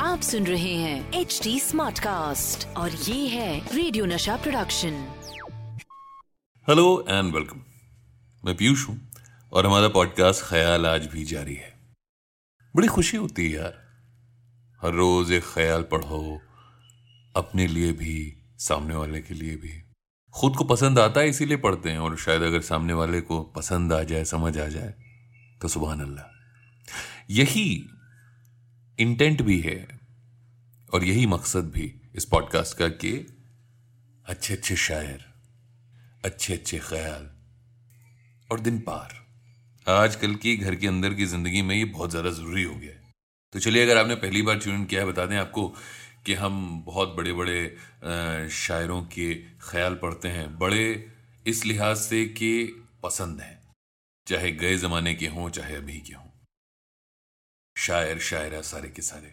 आप सुन रहे हैं एच डी स्मार्ट कास्ट और ये है radio Nasha production hello and welcome मैं पीयूष हूँ और हमारा पॉडकास्ट ख्याल आज भी जारी है। बड़ी खुशी होती है यार। हर रोज एक ख्याल पढ़ो अपने लिए भी सामने वाले के लिए भी। खुद को पसंद आता है इसीलिए पढ़ते हैं और शायद अगर सामने वाले को पसंद आ जाए समझ आ जाए तो सुबह अल्लाह। यही इंटेंट भी है और यही मकसद भी इस पॉडकास्ट का कि अच्छे अच्छे शायर, अच्छे अच्छे ख्याल और दिन पार। आजकल की घर के अंदर की ज़िंदगी में ये बहुत ज़्यादा ज़रूरी हो गया है। तो चलिए अगर आपने पहली बार ट्यून किया है, बता दें आपको कि हम बहुत बड़े बड़े शायरों के ख्याल पढ़ते हैं। बड़े इस लिहाज से कि पसंद हैं, चाहे गए जमाने के हों, चाहे अभी के हों। शायर, शायरा, सारे के सारे।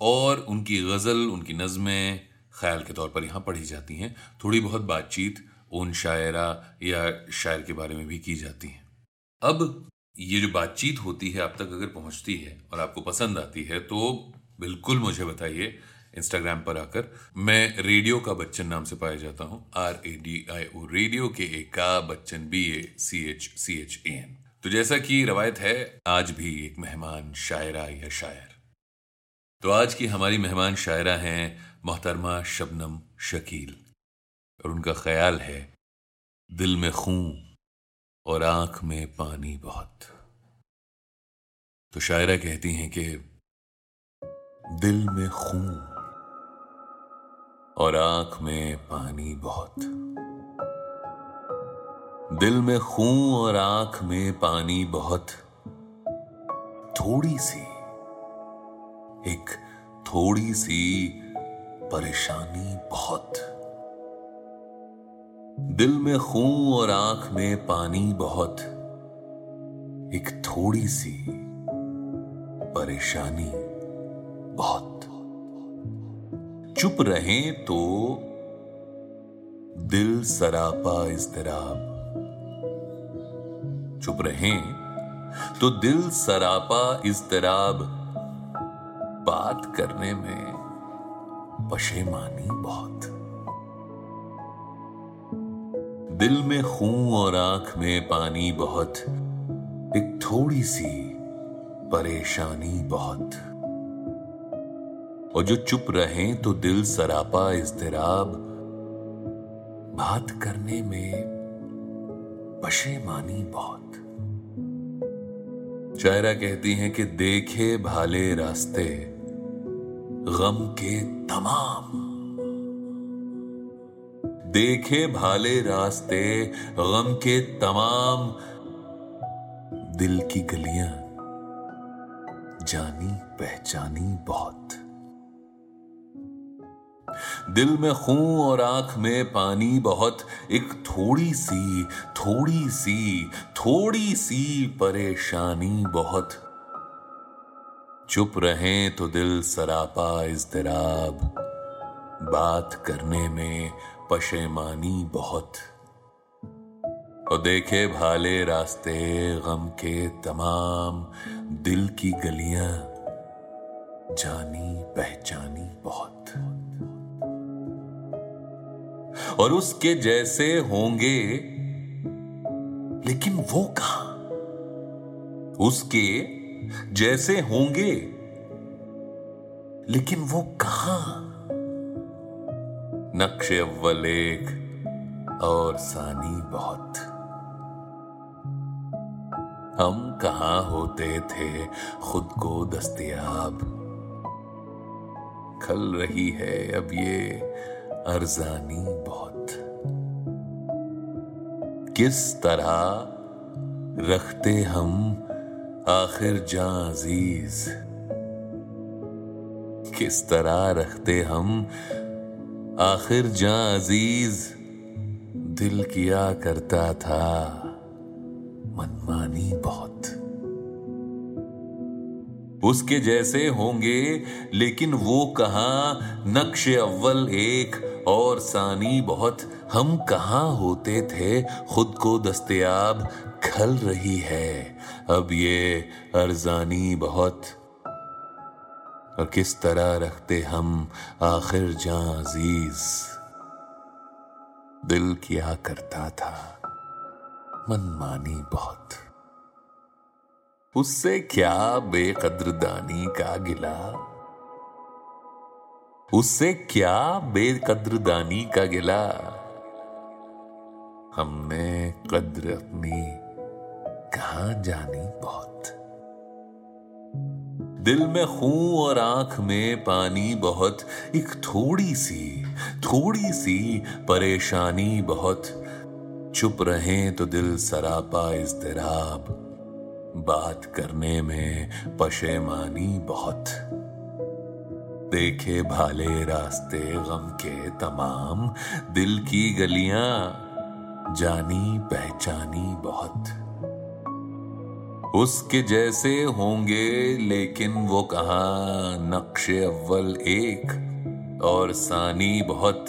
और उनकी गज़ल, उनकी नज़में ख्याल के तौर पर यहाँ पढ़ी जाती हैं। थोड़ी बहुत बातचीत उन शायरा या शायर के बारे में भी की जाती हैं। अब ये जो बातचीत होती है, आप तक अगर पहुँचती है और आपको पसंद आती है तो बिल्कुल मुझे बताइए इंस्टाग्राम पर आकर। मैं रेडियो का बच्चन नाम से पाया जाता हूँ। R A D I O radio के ए का Bachchan B A C H C H A N तो जैसा कि रवायत है, आज भी एक मेहमान शायरा या शायर। तो आज की हमारी मेहमान शायरा हैं मोहतरमा शबनम शकील। और उनका ख्याल है, दिल में खून और आँख में पानी बहुत। तो शायरा कहती हैं कि, दिल में खून और आँख में पानी बहुत। दिल में खून और आँख में पानी बहुत थोड़ी सी, एक थोड़ी सी परेशानी बहुत। दिल में खून और आँख में पानी बहुत, एक थोड़ी सी परेशानी बहुत। चुप रहें तो दिल सरापा इजतराब चुप रहें तो दिल सरापा इजतराब बात करने में पशेमानी बहुत। दिल में खून और आँख में पानी बहुत, एक थोड़ी सी परेशानी बहुत। और जो चुप रहें तो दिल सरापा इजतराब बात करने में पशेमानी बहुत। शायरा कहती हैं कि देखे भाले रास्ते, गम के तमाम। देखे भाले रास्ते, गम के तमाम। दिल की गलियाँ, जानी पहचानी बहुत। दिल में खून और आँख में पानी बहुत। एक थोड़ी सी थोड़ी सी थोड़ी सी परेशानी बहुत। चुप रहें तो दिल सरापा इजतराब। बात करने में पशेमानी बहुत। और देखे भाले रास्ते गम के तमाम। दिल की गलियाँ जानी पहचानी बहुत। और उसके जैसे होंगे। लेकिन वो कहा? उसके जैसे होंगे। लेकिन वो कहा? नक्श अव्वल एक और सानी बहुत। हम कहा होते थे? खुद को दस्तियाब। खल रही है अब ये अरजानी बहुत। किस तरह रखते हम आखिर जा अज़ीज़ किस तरह रखते हम आखिर जा अज़ीज़ दिल किया करता था मनमानी बहुत। उसके जैसे होंगे, लेकिन वो कहा? नक्श अव्वल एक और सानी, बहुत हम कहाँ होते थे? खुद को दस्तयाब खल रही है। अब ये अरजानी बहुत और किस तरह रखते हम? आखिर जा अज़ीज़ दिल किया करता था। मनमानी बहुत। उससे क्या बेकद्रदानी का गिला? उससे क्या बेकद्रदानी का गिला? हमने कद्र अपनी कहा जानी बहुत। दिल में खून और आँख में पानी बहुत, एक थोड़ी सी थोड़ी सी परेशानी बहुत। चुप रहे तो दिल सरापा इजतराब। बात करने में पशेमानी बहुत। देखे भाले रास्ते गम के तमाम। दिल की गलियाँ, जानी पहचानी बहुत। उसके जैसे होंगे, लेकिन वो कहा? नक्शे अव्वल एक और सानी बहुत।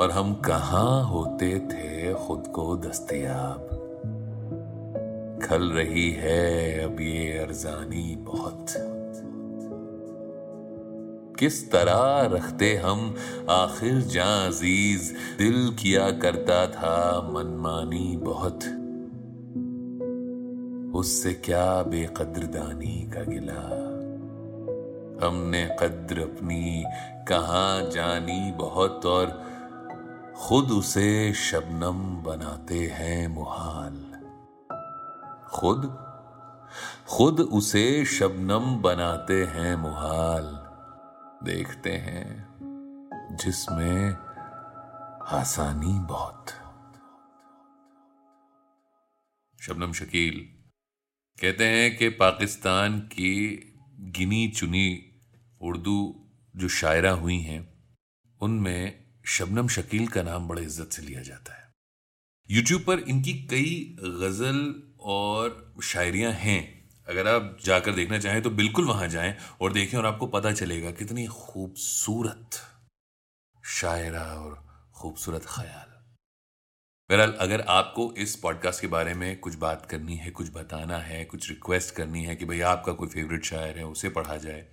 और हम कहाँ होते थे खुद को दस्तयाब? खल रही है अब ये अरजानी बहुत। किस तरह रखते हम? आखिर जा अज़ीज़ दिल किया करता था मनमानी बहुत। उससे क्या बेकद्रदानी का गिला? हमने कद्र अपनी कहा जानी बहुत और खुद उसे शबनम बनाते हैं मुहाल। खुद? खुद उसे शबनम बनाते हैं मुहाल। देखते हैं, जिसमें आसानी बहुत। शबनम शकील कहते हैं कि पाकिस्तान की गिनी चुनी उर्दू जो शायरा हुई हैं, उनमें शबनम शकील का नाम बड़े इज़्ज़त से लिया जाता है। यूट्यूब पर इनकी कई गज़ल और शायरियाँ हैं। अगर आप जाकर देखना चाहें तो बिल्कुल वहाँ जाएँ और देखें और आपको पता चलेगा कितनी खूबसूरत शायरा और खूबसूरत ख्याल। बहरहाल, अगर आपको इस पॉडकास्ट के बारे में कुछ बात करनी है, कुछ बताना है, कुछ रिक्वेस्ट करनी है कि भाई आपका कोई फेवरेट शायर है, उसे पढ़ा जाए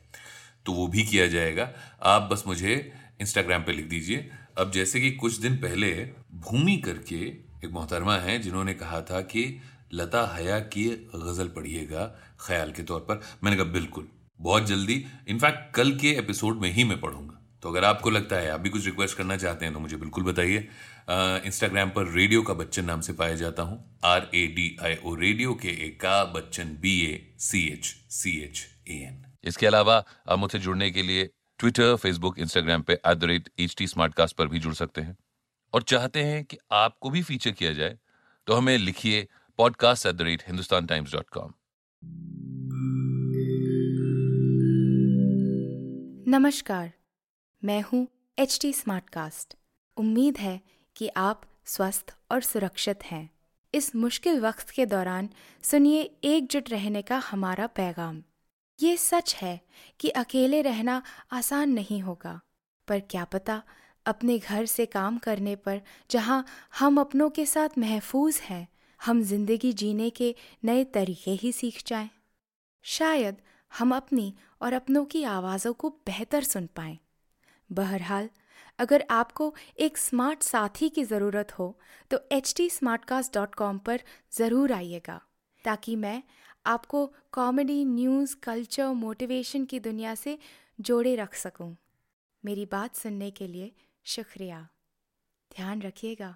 तो वो भी किया जाएगा। आप बस मुझे इंस्टाग्राम पे लिख दीजिए। अब जैसे कि कुछ दिन पहले भूमि करके एक मोहतरमा है जिन्होंने कहा था कि लता हया की गज़ल पढ़िएगा ख्याल के तौर पर। मैंने कहा, बिल्कुल। बहुत जल्दी। इनफैक्ट, कल के एपिसोड में ही मैं पढ़ूँगा। तो अगर आपको लगता है, आप भी कुछ रिक्वेस्ट करना चाहते हैं तो मुझे बिल्कुल बताइए। इंस्टाग्राम पर रेडियो का बच्चन नाम से पाया जाता हूँ। R A D I O radio के ए का Bachchan B A C H C H A N इसके अलावा, आप मुझसे जुड़ने के लिए ट्विटर फेसबुक इंस्टाग्राम पे at the rate H T पर भी जुड़ सकते हैं। और चाहते हैं कि आपको भी फीचर किया जाए तो हमें लिखिए podcast at the rate Hindustan Times dot com नमस्कार, मैं हूँ एच टी उम्मीद है कि आप स्वस्थ और सुरक्षित हैं। इस मुश्किल वक्त के दौरान सुनिए एकजुट रहने का हमारा पैगाम। ये सच है कि अकेले रहना आसान नहीं होगा, पर क्या पता अपने घर से काम करने पर जहाँ हम अपनों के साथ महफूज हैं हम ज़िंदगी जीने के नए तरीके ही सीख जाएँ। शायद हम अपनी और अपनों की आवाज़ों को बेहतर सुन पाएँ। बहरहाल, अगर आपको एक स्मार्ट साथी की ज़रूरत हो तो एच टी पर ज़रूर आइएगा, ताकि मैं आपको कॉमेडी न्यूज़ कल्चर मोटिवेशन की दुनिया से जोड़े रख सकूँ। मेरी बात सुनने के लिए शुक्रिया ध्यान रखिएगा